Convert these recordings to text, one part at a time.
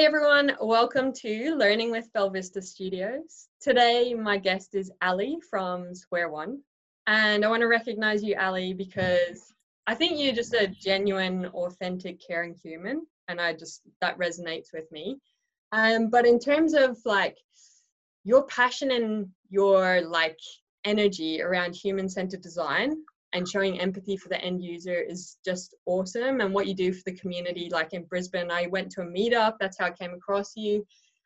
Hey everyone, welcome to Learning with Belvista Studios. Today, my guest is Ali from Square One. And I want to recognize you, Ali, because I think you're just a genuine, authentic, caring human. And I just, that resonates with me. Um, but in terms of like your passion and your like energy around human centered design, and showing empathy for the end user is just awesome. And what you do for the community, like in Brisbane, I went to a meetup, that's how I came across you.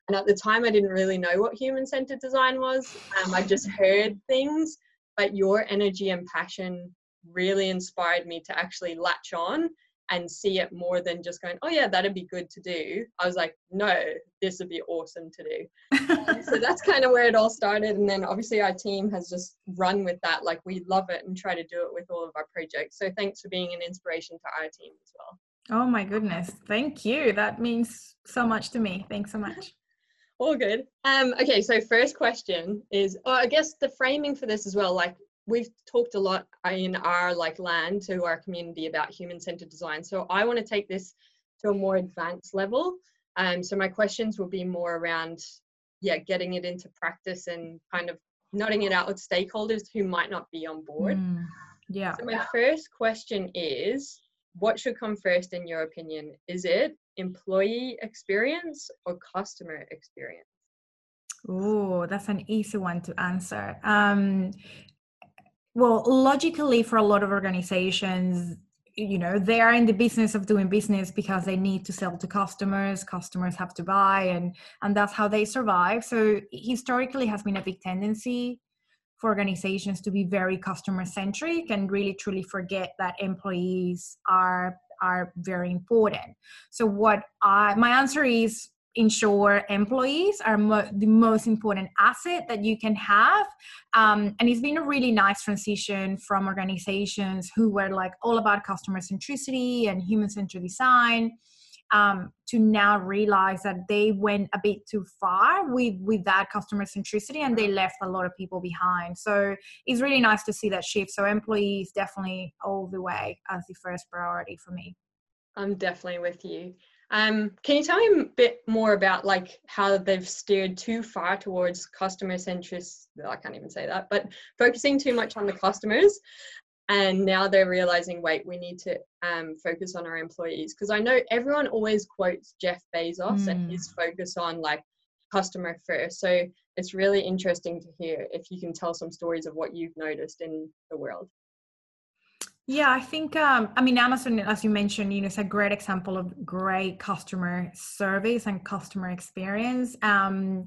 And at the time, I didn't really know what human centered design was. Um, I just heard things, but your energy and passion really inspired me to actually latch on and see it more than just going, oh yeah, that'd be good to do. I was like, no, this would be awesome to do. so that's kind of where it all started. And then obviously our team has just run with that. Like we love it and try to do it with all of our projects. So thanks for being an inspiration to our team as well. Oh my goodness. Thank you. That means so much to me. Thanks so much. all good. Um, okay, so first question is, oh, I guess the framing for this as well, like we've talked a lot in our like land to our community about human centered design. So I want to take this to a more advanced level. Um, so my questions will be more around, yeah, getting it into practice and kind of nodding it out with stakeholders who might not be on board. Mm, yeah. So my first question is, what should come first in your opinion? Is it employee experience or customer experience? Oh, that's an easy one to answer. Um, well logically for a lot of organizations you know they are in the business of doing business because they need to sell to customers customers have to buy and and that's how they survive. So historically has been a big tendency for organizations to be very customer centric and really truly forget that employees are are very important. So what i my answer is ensure employees are mo- the most important asset that you can have. Um, and it's been a really nice transition from organizations who were like all about customer centricity and human centered design um, to now realize that they went a bit too far with with that customer centricity and they left a lot of people behind. So it's really nice to see that shift. So employees definitely all the way as the first priority for me. I'm definitely with you um, can you tell me a bit more about like how they've steered too far towards customer centrist? I can't even say that, but focusing too much on the customers, and now they're realizing, wait, we need to um, focus on our employees because I know everyone always quotes Jeff Bezos mm. and his focus on like customer first. So it's really interesting to hear if you can tell some stories of what you've noticed in the world. Yeah, I think um, I mean Amazon, as you mentioned, you know, it's a great example of great customer service and customer experience. Um,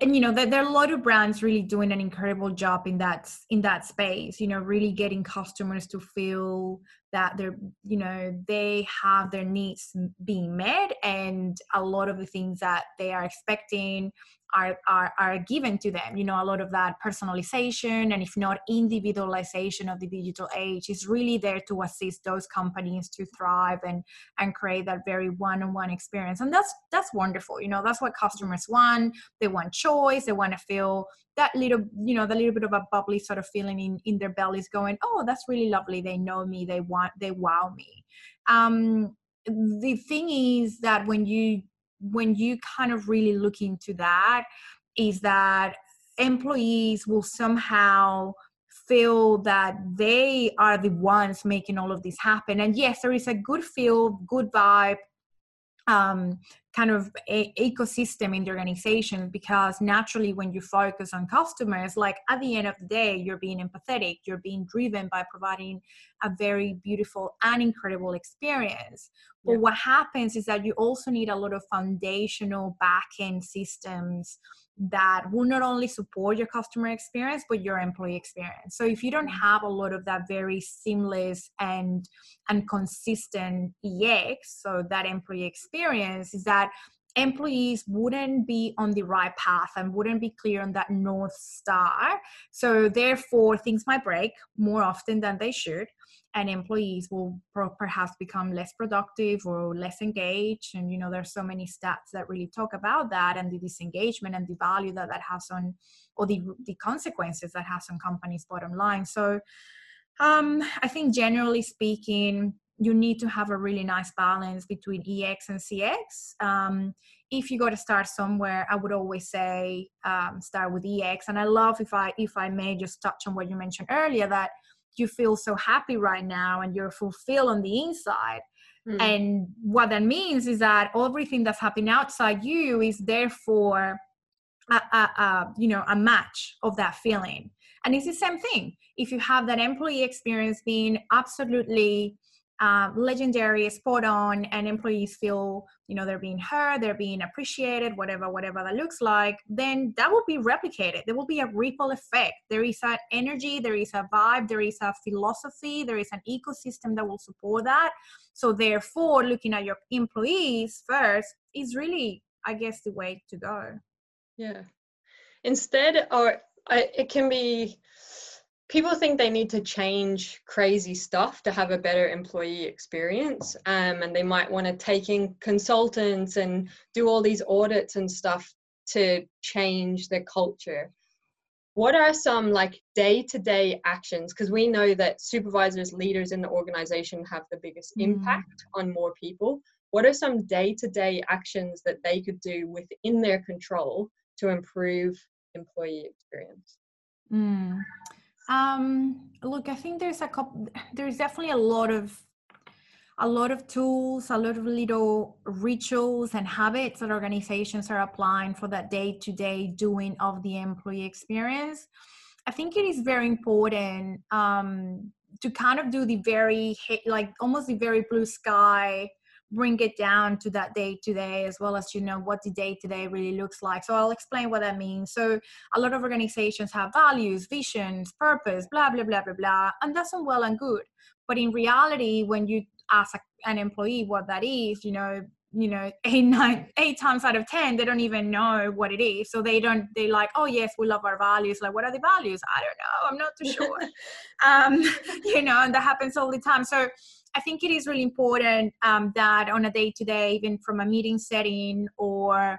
and you know there are a lot of brands really doing an incredible job in that in that space you know really getting customers to feel that they're you know they have their needs being met and a lot of the things that they are expecting are, are, are given to them. You know, a lot of that personalization and if not individualization of the digital age is really there to assist those companies to thrive and and create that very one-on-one experience. And that's that's wonderful. You know, that's what customers want. They want choice. They want to feel that little, you know, the little bit of a bubbly sort of feeling in in their bellies, going, "Oh, that's really lovely. They know me. They want. They wow me." Um, the thing is that when you when you kind of really look into that is that employees will somehow feel that they are the ones making all of this happen. And yes there is a good feel good vibe um, kind of a- ecosystem in the organization because naturally when you focus on customers like at the end of the day you're being empathetic you're being driven by providing a very beautiful and incredible experience but yeah. what happens is that you also need a lot of foundational back end systems that will not only support your customer experience but your employee experience so if you don't mm-hmm. have a lot of that very seamless and and consistent ex so that employee experience is that employees wouldn't be on the right path and wouldn't be clear on that north star. So therefore things might break more often than they should and employees will perhaps become less productive or less engaged. And you know there's so many stats that really talk about that and the disengagement and the value that that has on or the the consequences that has on companies bottom line. So um i think generally speaking you need to have a really nice balance between ex and cx um, if you got to start somewhere i would always say um, start with ex and i love if i if i may just touch on what you mentioned earlier that you feel so happy right now and you're fulfilled on the inside. Mm. and what that means is that everything that's happening outside you is therefore a, a, a you know a match of that feeling. And it's the same thing. If you have that employee experience being absolutely uh, legendary, spot on, and employees feel you know they're being heard, they're being appreciated, whatever, whatever that looks like, then that will be replicated. There will be a ripple effect. There is an energy, there is a vibe, there is a philosophy, there is an ecosystem that will support that. So therefore, looking at your employees first is really, I guess, the way to go. Yeah. Instead, or it can be people think they need to change crazy stuff to have a better employee experience um, and they might want to take in consultants and do all these audits and stuff to change their culture what are some like day-to-day actions because we know that supervisors leaders in the organization have the biggest mm. impact on more people what are some day-to-day actions that they could do within their control to improve employee experience mm. Um, look, I think there's a couple. There's definitely a lot of a lot of tools, a lot of little rituals and habits that organizations are applying for that day-to-day doing of the employee experience. I think it is very important um, to kind of do the very like almost the very blue sky bring it down to that day to day as well as you know what the day to day really looks like. So i'll explain what that means so a lot of organizations have values visions purpose blah blah blah blah blah and that's all well and good. But in reality when you ask an employee what that is you know you know eight nine eight times out of ten they don't even know what it is. So they don't they like oh yes we love our values. Like what are the values? I don't know. I'm not too sure. Um you know and that happens all the time. So I think it is really important um, that on a day to day, even from a meeting setting or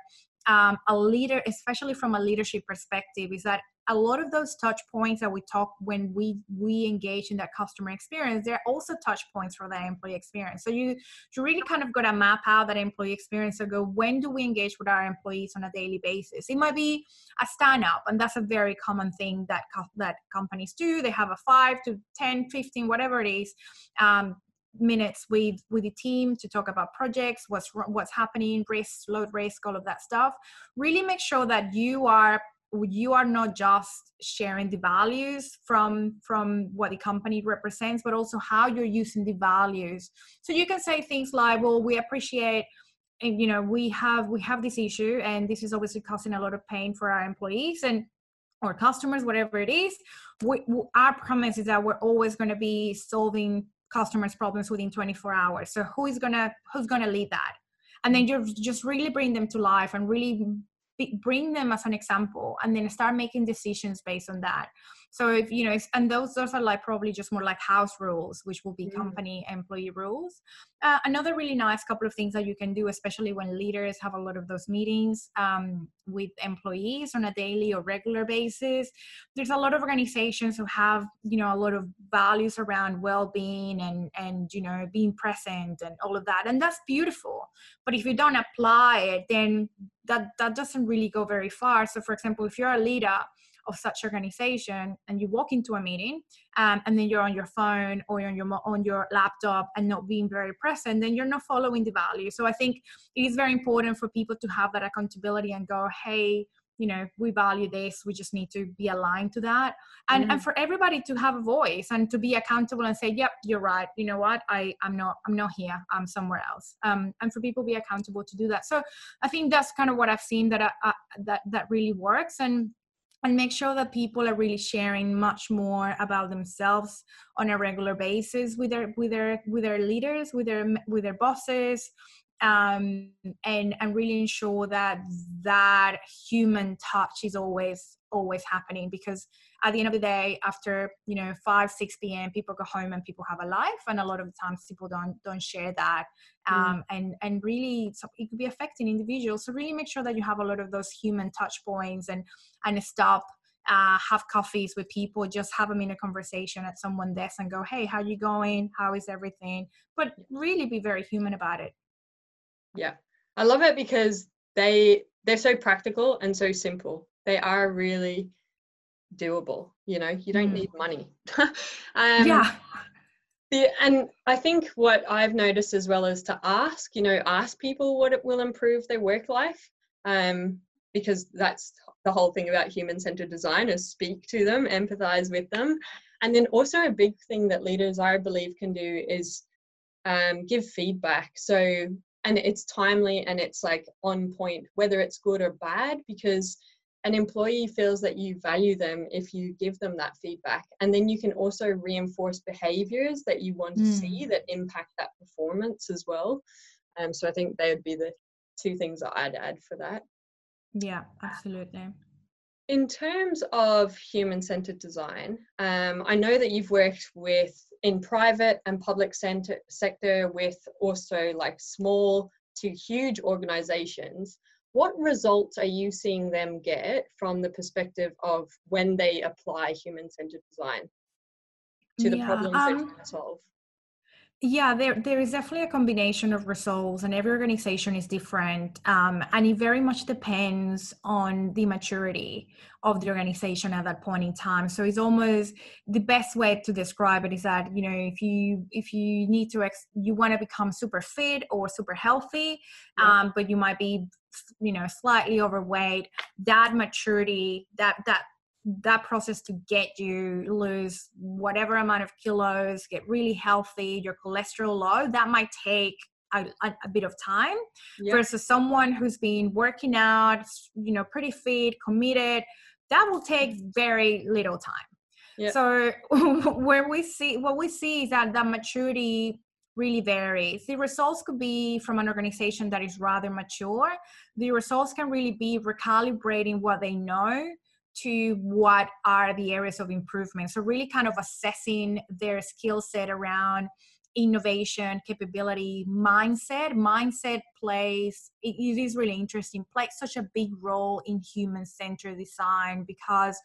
um, a leader, especially from a leadership perspective, is that a lot of those touch points that we talk when we we engage in that customer experience they're also touch points for that employee experience. So you you really kind of got to map out that employee experience so go. When do we engage with our employees on a daily basis? It might be a stand up and that's a very common thing that that companies do. They have a 5 to 10 15 whatever it is um, minutes with with the team to talk about projects what's what's happening risk load risk all of that stuff. Really make sure that you are you are not just sharing the values from from what the company represents but also how you're using the values. So you can say things like well we appreciate and you know we have we have this issue and this is obviously causing a lot of pain for our employees and or customers whatever it is. We, our promise is that we're always going to be solving customers problems within 24 hours. So who is gonna who's gonna lead that? And then you just really bring them to life and really bring them as an example and then start making decisions based on that so if you know and those those are like probably just more like house rules which will be mm. company employee rules. Uh, another really nice couple of things that you can do especially when leaders have a lot of those meetings um, with employees on a daily or regular basis there's a lot of organizations who have you know a lot of values around well-being and and you know being present and all of that and that's beautiful. But if you don't apply it then that that doesn't really go very far. So for example if you're a leader of such organization and you walk into a meeting um, and then you're on your phone or you're on your on your laptop and not being very present then you're not following the value so i think it is very important for people to have that accountability and go hey you know we value this. We just need to be aligned to that. And mm-hmm. and for everybody to have a voice and to be accountable and say yep you're right. You know what? I i'm not i'm not here. I'm somewhere else. Um and for people to be accountable to do that. So i think that's kind of what i've seen that uh, that that really works. And and make sure that people are really sharing much more about themselves on a regular basis with their with their with their leaders with their with their bosses um, and and really ensure that that human touch is always always happening because at the end of the day after you know 5 6 p.m people go home and people have a life and a lot of the times people don't don't share that mm. um, mm. and and really so it could be affecting individuals so really make sure that you have a lot of those human touch points and and stop uh, have coffees with people, just have a minute conversation at someone's desk and go, hey, how you going? How is everything? But really be very human about it. Yeah. I love it because they they're so practical and so simple. They are really doable. You know, you don't mm. need money. um, yeah. The, and I think what I've noticed as well is to ask, you know, ask people what it will improve their work life. Um, because that's the whole thing about human centered design is speak to them, empathize with them. And then also a big thing that leaders, I believe, can do is um, give feedback. So, and it's timely and it's like on point, whether it's good or bad, because an employee feels that you value them if you give them that feedback. And then you can also reinforce behaviors that you want to mm. see that impact that performance as well. Um, so I think they would be the two things that I'd add for that. Yeah, absolutely. In terms of human centered design, um, I know that you've worked with in private and public center, sector with also like small to huge organizations. What results are you seeing them get from the perspective of when they apply human centered design to the yeah, problems um, they're trying to solve? Yeah, there there is definitely a combination of results, and every organization is different, um, and it very much depends on the maturity of the organization at that point in time. So it's almost the best way to describe it is that you know if you if you need to ex- you want to become super fit or super healthy, yeah. um, but you might be you know slightly overweight. That maturity that that that process to get you lose whatever amount of kilos, get really healthy, your cholesterol low, that might take a, a, a bit of time yep. versus someone who's been working out, you know, pretty fit, committed, that will take very little time. Yep. So where we see what we see is that the maturity really varies. The results could be from an organization that is rather mature. The results can really be recalibrating what they know to what are the areas of improvement. So, really kind of assessing their skill set around innovation, capability, mindset. Mindset plays, it, it is really interesting, plays such a big role in human centered design because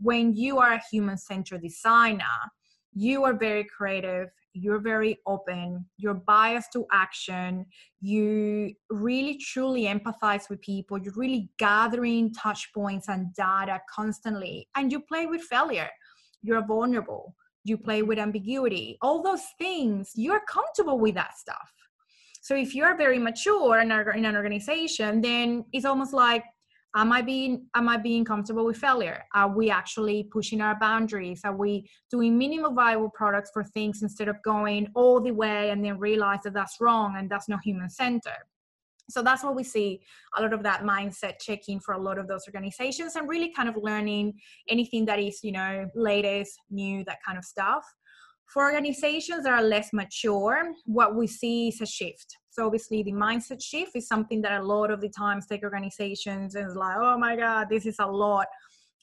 when you are a human centered designer, you are very creative you're very open you're biased to action you really truly empathize with people you're really gathering touch points and data constantly and you play with failure. You're vulnerable. You play with ambiguity. All those things you're comfortable with that stuff. So if you're very mature in, in an organization then it's almost like am i being am i being comfortable with failure? Are we actually pushing our boundaries? Are we doing minimum viable products for things instead of going all the way and then realize that that's wrong and that's not human centered? So that's what we see a lot of that mindset checking for a lot of those organizations and really kind of learning anything that is you know latest new that kind of stuff for organizations that are less mature what we see is a shift so obviously the mindset shift is something that a lot of the times take organizations is like, oh my God, this is a lot.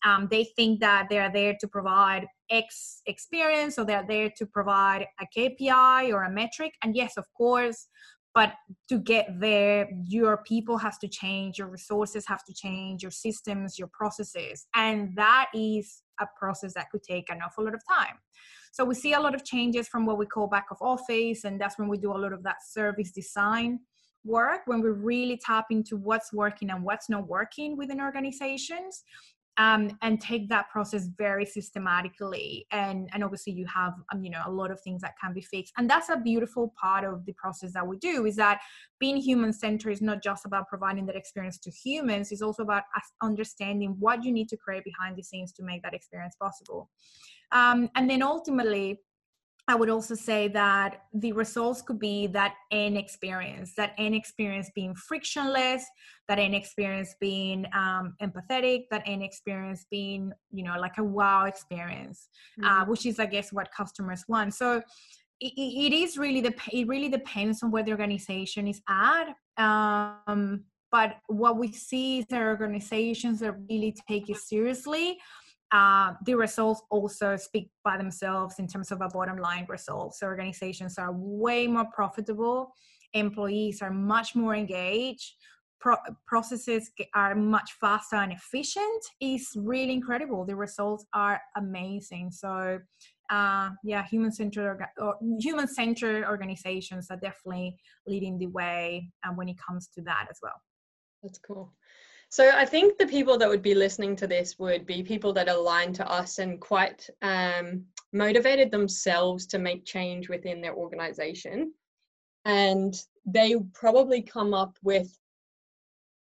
Um, they think that they are there to provide X experience or they're there to provide a KPI or a metric. And yes, of course, but to get there, your people has to change, your resources have to change, your systems, your processes. And that is a process that could take an awful lot of time. So we see a lot of changes from what we call back of office, and that's when we do a lot of that service design work when we really tap into what's working and what's not working within organizations um, and take that process very systematically. And and obviously you have um, you know a lot of things that can be fixed. And that's a beautiful part of the process that we do is that being human centered is not just about providing that experience to humans it's also about understanding what you need to create behind the scenes to make that experience possible um, and then ultimately, I would also say that the results could be that end experience, that end experience being frictionless, that end experience being um, empathetic, that end experience being, you know, like a wow experience, uh, mm-hmm. uh, which is, I guess, what customers want. So it, it is really the it really depends on where the organization is at. Um, but what we see is that organizations that really take it seriously uh, the results also speak by themselves in terms of a bottom line result. So organizations are way more profitable, employees are much more engaged, pro- processes are much faster and efficient It's really incredible. The results are amazing. So, uh, yeah, human-centered orga- human-centered organizations are definitely leading the way, and when it comes to that as well. That's cool. So I think the people that would be listening to this would be people that align to us and quite um, motivated themselves to make change within their organization. And they probably come up with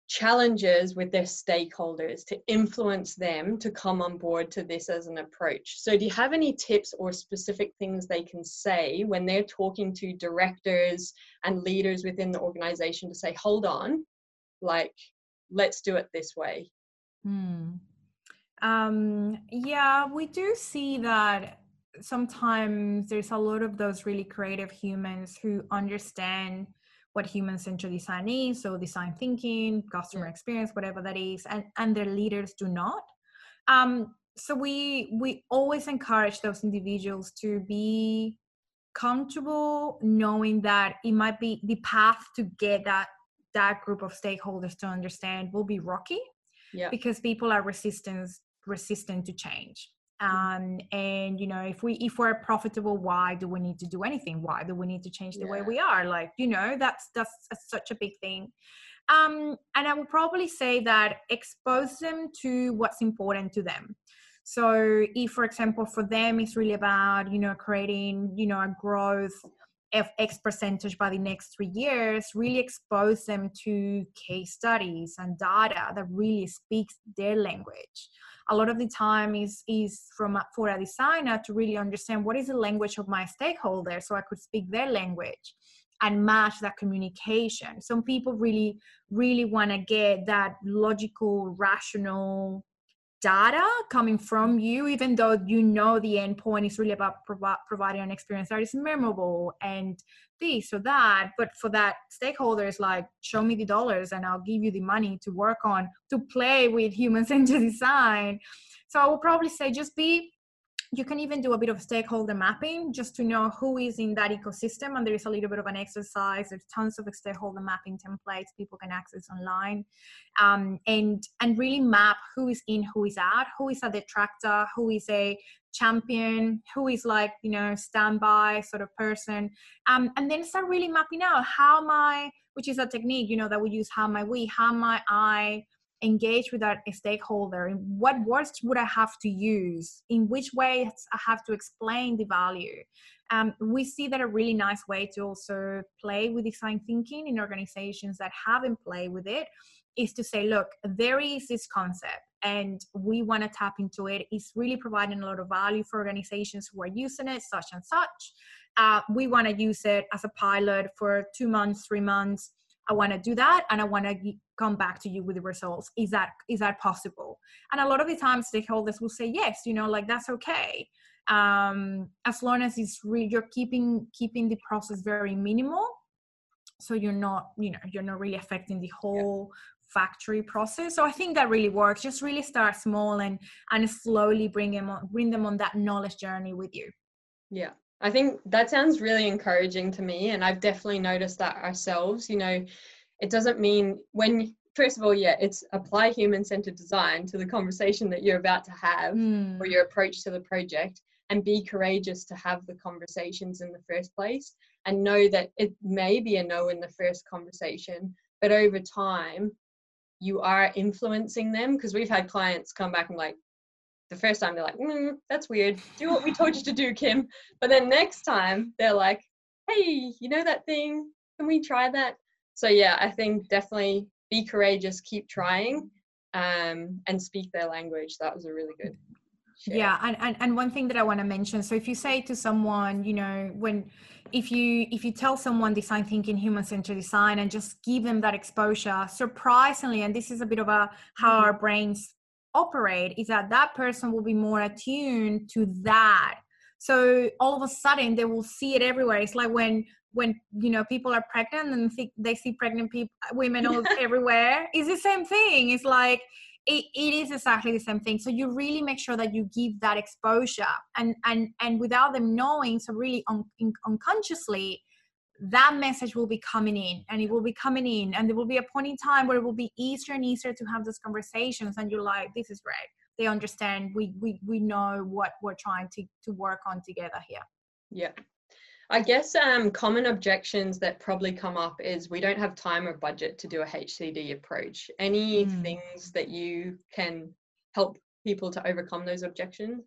challenges with their stakeholders to influence them to come on board to this as an approach. So, do you have any tips or specific things they can say when they're talking to directors and leaders within the organization to say, hold on, like, let's do it this way? Hmm. Um, yeah, we do see that sometimes there's a lot of those really creative humans who understand what human centered design is so design thinking customer experience whatever that is and and their leaders do not um so we we always encourage those individuals to be comfortable knowing that it might be the path to get that that group of stakeholders to understand will be rocky yeah. because people are resistant resistant to change. Um, and you know if we if we're profitable why do we need to do anything? Why do we need to change the yeah. way we are? Like you know that's that's such a big thing. Um, and i would probably say that expose them to what's important to them. So if for example for them it's really about you know creating you know a growth X percentage by the next three years, really expose them to case studies and data that really speaks their language. A lot of the time is is from for a designer to really understand what is the language of my stakeholder so i could speak their language and match that communication. Some people really really want to get that logical rational data coming from you even though you know the end point is really about provi- providing an experience that is memorable and this or that but for that stakeholders like show me the dollars and i'll give you the money to work on to play with human centered design. So i will probably say just be you can even do a bit of stakeholder mapping just to know who is in that ecosystem and there is a little bit of an exercise. There's tons of stakeholder mapping templates people can access online um, and and really map who is in who is out who is a detractor who is a champion who is like you know standby sort of person um, and then start really mapping out how am i which is a technique you know that we use how am i we how am i engage with that stakeholder in what words would i have to use? In which ways i have to explain the value? Um, we see that a really nice way to also play with design thinking in organizations that haven't played with it is to say look there is this concept and we want to tap into it. It's really providing a lot of value for organizations who are using it such and such. Uh, we want to use it as a pilot for two months three months I want to do that and I want to come back to you with the results. Is that is that possible? And a lot of the times stakeholders will say yes, you know, like that's okay. Um, as long as it's really you're keeping keeping the process very minimal. So you're not, you know, you're not really affecting the whole yeah factory process so i think that really works just really start small and and slowly bring them on bring them on that knowledge journey with you yeah I think that sounds really encouraging to me. And I've definitely noticed that ourselves. You know, it doesn't mean when, first of all, yeah, it's apply human centered design to the conversation that you're about to have mm. or your approach to the project and be courageous to have the conversations in the first place and know that it may be a no in the first conversation, but over time, you are influencing them because we've had clients come back and like the first time they're like, mm, that's weird. Do what we told you to do, Kim. But then next time they're like, hey, you know that thing? Can we try that? So yeah, I think definitely be courageous, keep trying, um, and speak their language. That was a really good. Share. Yeah, and, and and one thing that I want to mention. So if you say to someone, you know, when if you if you tell someone design thinking human centered design and just give them that exposure surprisingly and this is a bit of a how mm-hmm. our brains operate is that that person will be more attuned to that. So all of a sudden they will see it everywhere. It's like when when you know people are pregnant and think they see pregnant people women all everywhere it's the same thing. It's like it, it is exactly the same thing. So you really make sure that you give that exposure and and and without them knowing so really un, unconsciously that message will be coming in and it will be coming in and there will be a point in time where it will be easier and easier to have those conversations and you're like this is great they understand we we, we know what we're trying to to work on together here yeah I guess um, common objections that probably come up is we don't have time or budget to do a HCD approach. Any mm. things that you can help people to overcome those objections?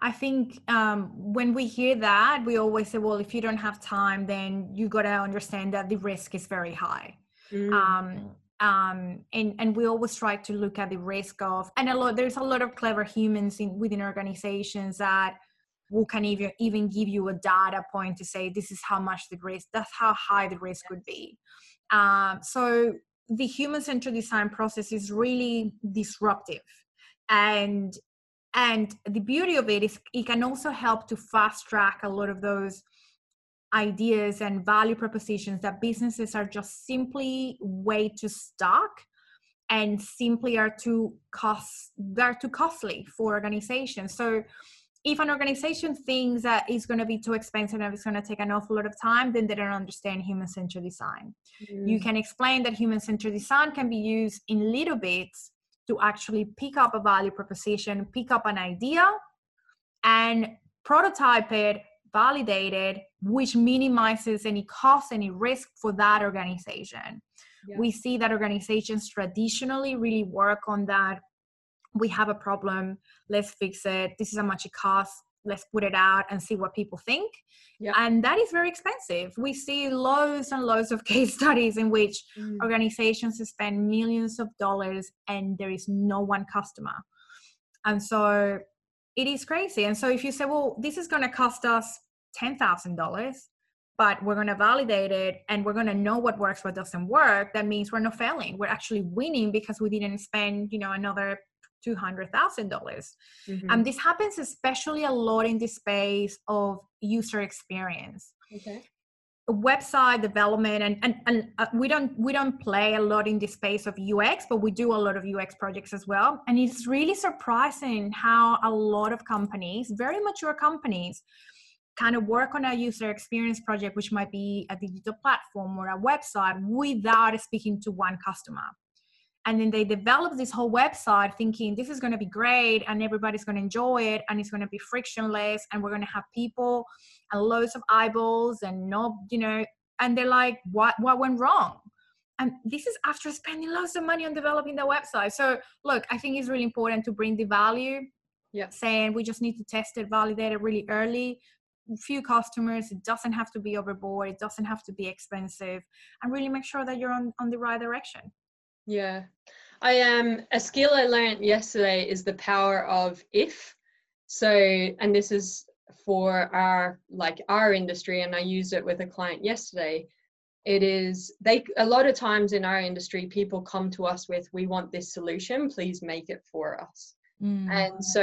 I think um, when we hear that, we always say, well, if you don't have time, then you got to understand that the risk is very high. Mm. Um, um, and and we always try to look at the risk of, and a lot there's a lot of clever humans in within organizations that who can even even give you a data point to say this is how much the risk, that's how high the risk would be. Um, so the human-centered design process is really disruptive and and the beauty of it is it can also help to fast track a lot of those ideas and value propositions that businesses are just simply way too stuck and simply are too cost they're too costly for organizations so if an organization thinks that it's going to be too expensive and it's going to take an awful lot of time then they don't understand human centered design mm. you can explain that human centered design can be used in little bits to actually pick up a value proposition, pick up an idea, and prototype it, validate it, which minimizes any cost, any risk for that organization. Yeah. We see that organizations traditionally really work on that. We have a problem, let's fix it. This is how much it costs let's put it out and see what people think. Yeah. and that is very expensive. We see loads and loads of case studies in which mm. organizations spend millions of dollars and there is no one customer. And so it is crazy. And so if you say well this is going to cost us $10000 but we're going to validate it and we're going to know what works what doesn't work that means we're not failing. We're actually winning because we didn't spend you know another $200,000. Mm-hmm. And this happens especially a lot in the space of user experience. Okay. Website development and and, and uh, we don't we don't play a lot in the space of UX, but we do a lot of UX projects as well. And it's really surprising how a lot of companies, very mature companies, kind of work on a user experience project, which might be a digital platform or a website, without speaking to one customer and then they develop this whole website thinking this is going to be great and everybody's going to enjoy it and it's going to be frictionless and we're going to have people and loads of eyeballs and no you know and they're like what what went wrong? And this is after spending lots of money on developing the website. So look i think it's really important to bring the value. Yeah. Saying we just need to test it validate it really early. Few customers it doesn't have to be overboard it doesn't have to be expensive and really make sure that you're on, on the right direction yeah. I am um, a skill I learned yesterday is the power of if. So, and this is for our like our industry, and I used it with a client yesterday. It is they a lot of times in our industry, people come to us with, "We want this solution. Please make it for us." Mm. And so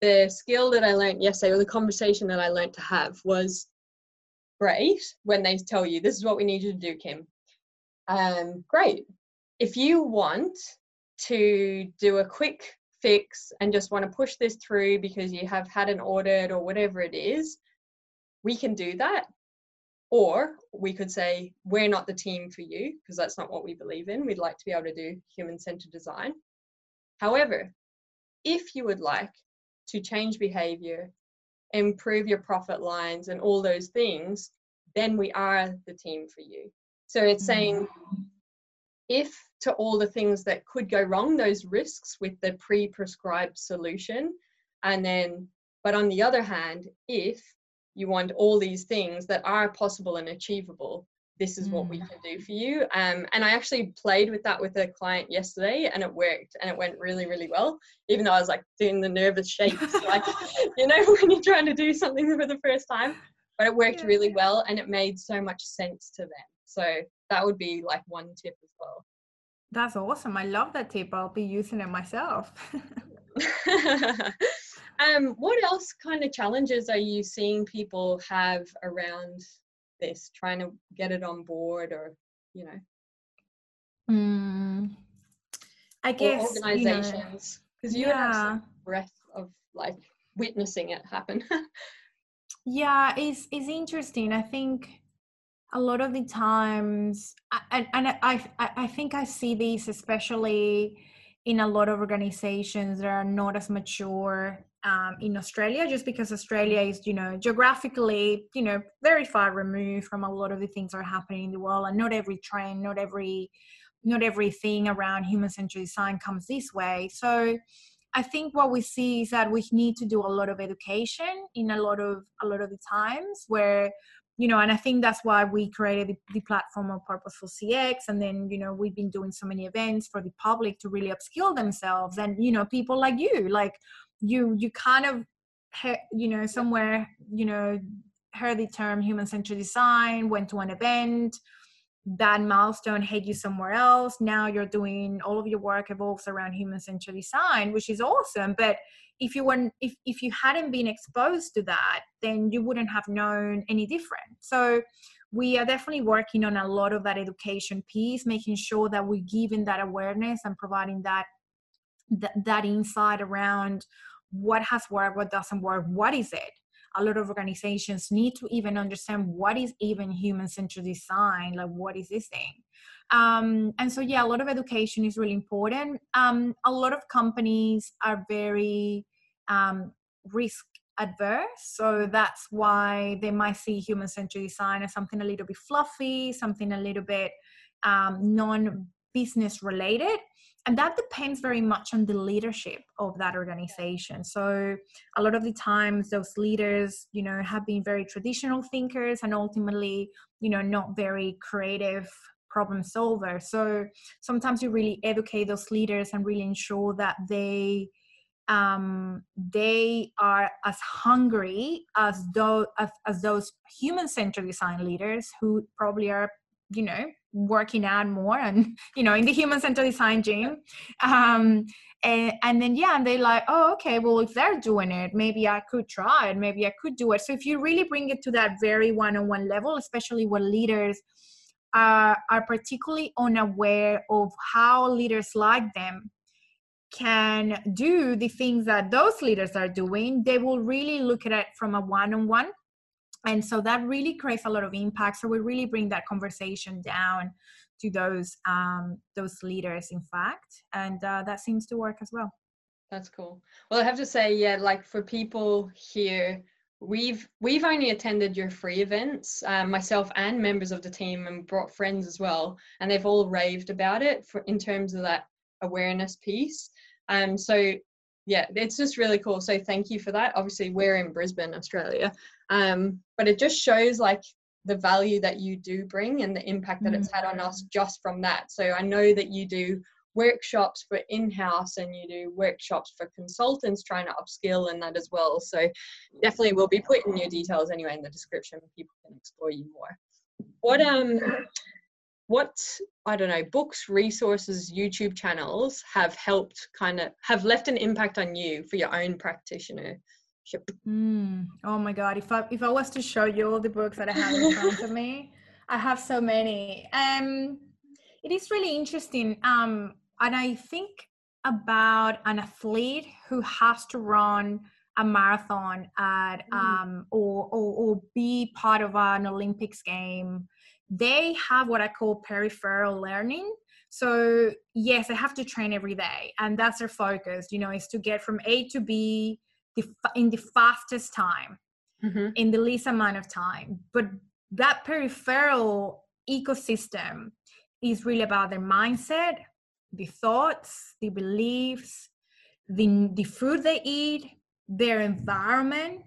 the skill that I learned yesterday, or the conversation that I learned to have, was great when they tell you, "This is what we need you to do, Kim." Um, great if you want to do a quick fix and just want to push this through because you have had an audit or whatever it is, we can do that. Or we could say, we're not the team for you because that's not what we believe in. We'd like to be able to do human centered design. However, if you would like to change behavior, improve your profit lines, and all those things, then we are the team for you. So it's saying, mm-hmm if to all the things that could go wrong, those risks with the pre prescribed solution. And then, but on the other hand, if you want all these things that are possible and achievable, this is what we mm. can do for you. Um, and I actually played with that with a client yesterday and it worked and it went really, really well, even though I was like doing the nervous shakes, like, you know, when you're trying to do something for the first time. But it worked yeah. really well and it made so much sense to them. So that would be like one tip as well. That's awesome. I love that tip. I'll be using it myself. um, what else kind of challenges are you seeing people have around this, trying to get it on board or, you know? Mm, I guess organizations, because you, know, you yeah. have some breath of like witnessing it happen. yeah, it's, it's interesting. I think a lot of the times and, and I, I think i see these especially in a lot of organizations that are not as mature um, in australia just because australia is you know geographically you know very far removed from a lot of the things that are happening in the world and not every trend not every not everything around human centered design comes this way. So I think what we see is that we need to do a lot of education in a lot of a lot of the times where you know and i think that's why we created the, the, platform of purposeful cx and then you know we've been doing so many events for the public to really upskill themselves and you know people like you like you you kind of you know somewhere you know heard the term human centered design went to an event that milestone hit you somewhere else now you're doing all of your work evolves around human centered design which is awesome but if you weren't if, if you hadn't been exposed to that then you wouldn't have known any different. So we are definitely working on a lot of that education piece making sure that we're giving that awareness and providing that that, that insight around what has worked what doesn't work what is it? A lot of organizations need to even understand what is even human centered design like what is this thing um, and so yeah a lot of education is really important. Um, a lot of companies are very um, risk adverse. So that's why they might see human centered design as something a little bit fluffy something a little bit um, non business related. And that depends very much on the leadership of that organization. So a lot of the times those leaders you know have been very traditional thinkers and ultimately you know not very creative problem solver. So sometimes you really educate those leaders and really ensure that they um, they are as hungry as those as, as those human-centered design leaders who probably are you know working out more and you know in the human-centered design gym um, and, and then yeah and they like oh okay well if they're doing it maybe i could try it maybe i could do it so if you really bring it to that very one-on-one level especially when leaders are, are particularly unaware of how leaders like them can do the things that those leaders are doing, they will really look at it from a one on one. And so that really creates a lot of impact. So we really bring that conversation down to those um, those leaders, in fact, and uh, that seems to work as well. That's cool. Well, I have to say, yeah, like for people here we've we've only attended your free events um, myself and members of the team and brought friends as well and they've all raved about it for in terms of that awareness piece. Um so yeah it's just really cool. So thank you for that. Obviously we're in brisbane australia um but it just shows like the value that you do bring and the impact that it's had on us mm. just from that. So i know that you do workshops for in-house and you do workshops for consultants trying to upskill in that as well. So definitely we'll be putting your details anyway in the description people can explore you more. What um what i don't know books resources youtube channels have helped kind of have left an impact on you for your own practitioner mm, oh my god. If i if i was to show you all the books that i have in front of me i have so many. Um it is really interesting. Um and I think about an athlete who has to run a marathon at mm. um, or, or, or be part of an Olympics game. They have what I call peripheral learning. So yes, they have to train every day, and that's their focus. You know, is to get from A to B in the fastest time, mm-hmm. in the least amount of time. But that peripheral ecosystem is really about their mindset, the thoughts, the beliefs, the, the food they eat, their environment.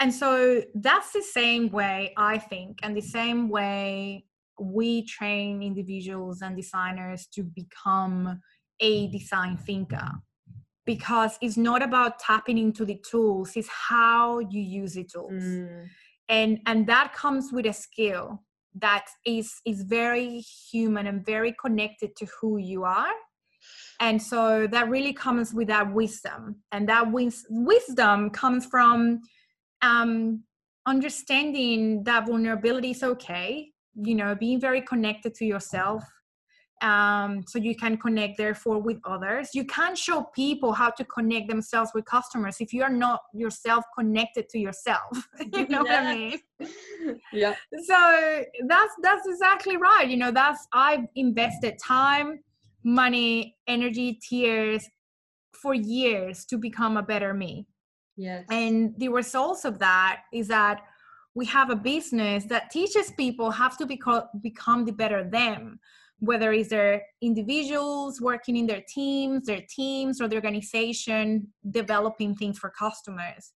And so that's the same way I think, and the same way we train individuals and designers to become a design thinker. Because it's not about tapping into the tools, it's how you use the tools. Mm. And and that comes with a skill that is is very human and very connected to who you are. And so that really comes with that wisdom. And that wis- wisdom comes from um, understanding that vulnerability is okay you know being very connected to yourself um, so you can connect therefore with others. You can show people how to connect themselves with customers if you are not yourself connected to yourself you know what i mean? Yeah. So that's that's exactly right you know that's i've invested time money energy tears for years to become a better me. Yes. And the results of that is that we have a business that teaches people how to become become the better them whether it's their individuals working in their teams, their teams, or the organization developing things for customers.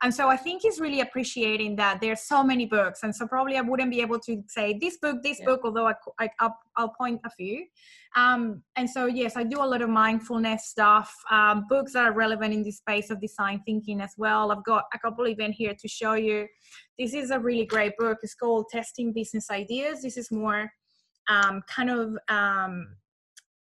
And so I think he's really appreciating that there's so many books. And so probably I wouldn't be able to say this book, this yeah. book, although I, I, will point a few. Um, and so, yes, I do a lot of mindfulness stuff, um, books that are relevant in the space of design thinking as well. I've got a couple even here to show you. This is a really great book. It's called Testing Business Ideas. This is more um, kind of um,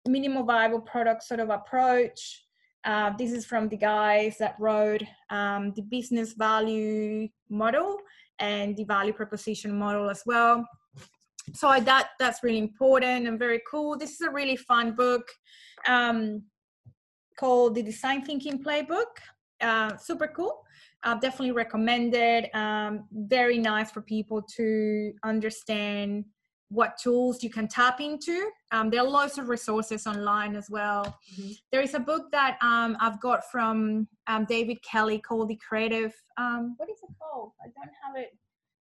minimal viable product sort of approach. Uh, this is from the guys that wrote um, the business value model and the value proposition model as well. So that that's really important and very cool. This is a really fun book um, called the Design Thinking Playbook. Uh, super cool. Definitely recommended. Um, very nice for people to understand what tools you can tap into. Um, there are lots of resources online as well. Mm-hmm. There is a book that um, I've got from um, David Kelley called The Creative. Um, what is it called? I don't have it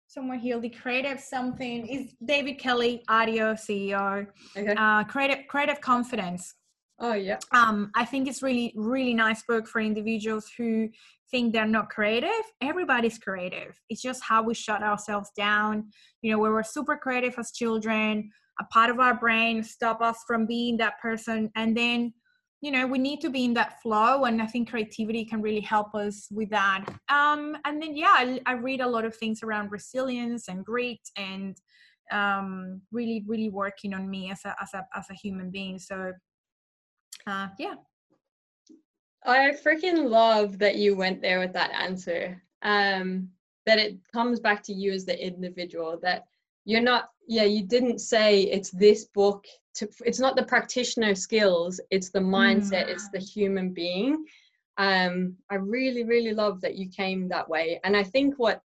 somewhere here. The Creative something is David Kelley, IDEO CEO. Okay. Uh, creative Creative Confidence. Oh yeah. Um, I think it's really really nice book for individuals who think they're not creative. Everybody's creative. It's just how we shut ourselves down. You know, we were super creative as children. A part of our brain stop us from being that person, and then you know we need to be in that flow and i think creativity can really help us with that um, and then yeah I, I, read a lot of things around resilience and grit and um, really really working on me as a as a as a human being so uh, yeah I freaking love that you went there with that answer. Um, that it comes back to you as the individual. That you're not, yeah, you didn't say it's this book. To, it's not the practitioner skills. It's the mindset. Mm. It's the human being. Um, I really, really love that you came that way. And I think what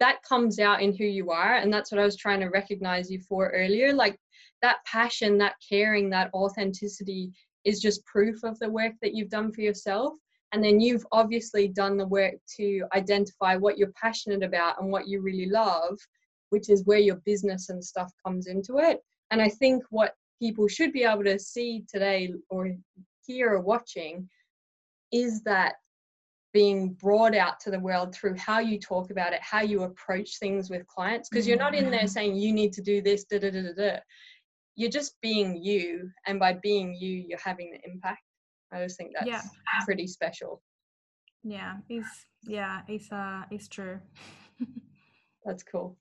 that comes out in who you are, and that's what I was trying to recognize you for earlier. Like that passion, that caring, that authenticity is just proof of the work that you've done for yourself. And then you've obviously done the work to identify what you're passionate about and what you really love, which is where your business and stuff comes into it. And I think what people should be able to see today or hear or watching is that being brought out to the world through how you talk about it, how you approach things with clients, because you're not in there mm-hmm. saying you need to do this, da da da da da you're just being you and by being you you're having the impact i just think that's yeah. pretty special yeah it's yeah it's uh it's true that's cool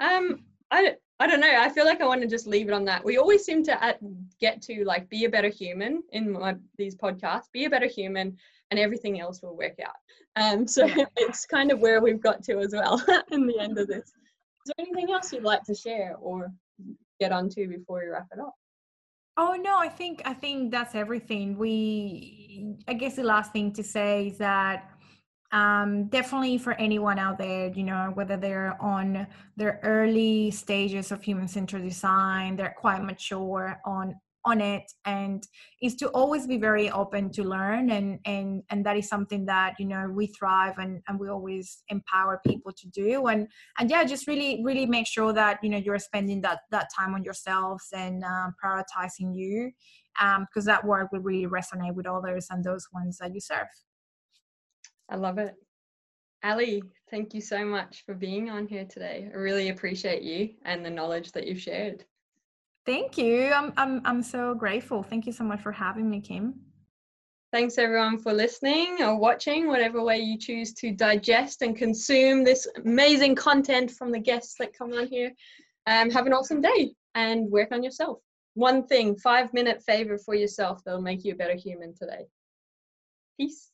um i I don't know. I feel like I want to just leave it on that. We always seem to at, get to like be a better human in my, these podcasts. Be a better human, and everything else will work out. Um, so yeah. it's kind of where we've got to as well in the end of this. Is there anything else you'd like to share, or get onto before you wrap it up? Oh no, I think I think that's everything. We I guess the last thing to say is that um, definitely for anyone out there, you know, whether they're on their early stages of human centered design, they're quite mature on on it and is to always be very open to learn and and and that is something that you know we thrive and and we always empower people to do. And and yeah just really really make sure that you know you're spending that that time on yourselves and um, prioritizing you um because that work will really resonate with others and those ones that you serve. I love it. Ali thank you so much for being on here today. I really appreciate you and the knowledge that you've shared Thank you. I'm, I'm, I'm so grateful. Thank you so much for having me, Kim. Thanks everyone for listening or watching, whatever way you choose to digest and consume this amazing content from the guests that come on here. Um, have an awesome day and work on yourself. One thing, five minute favor for yourself that'll make you a better human today. Peace.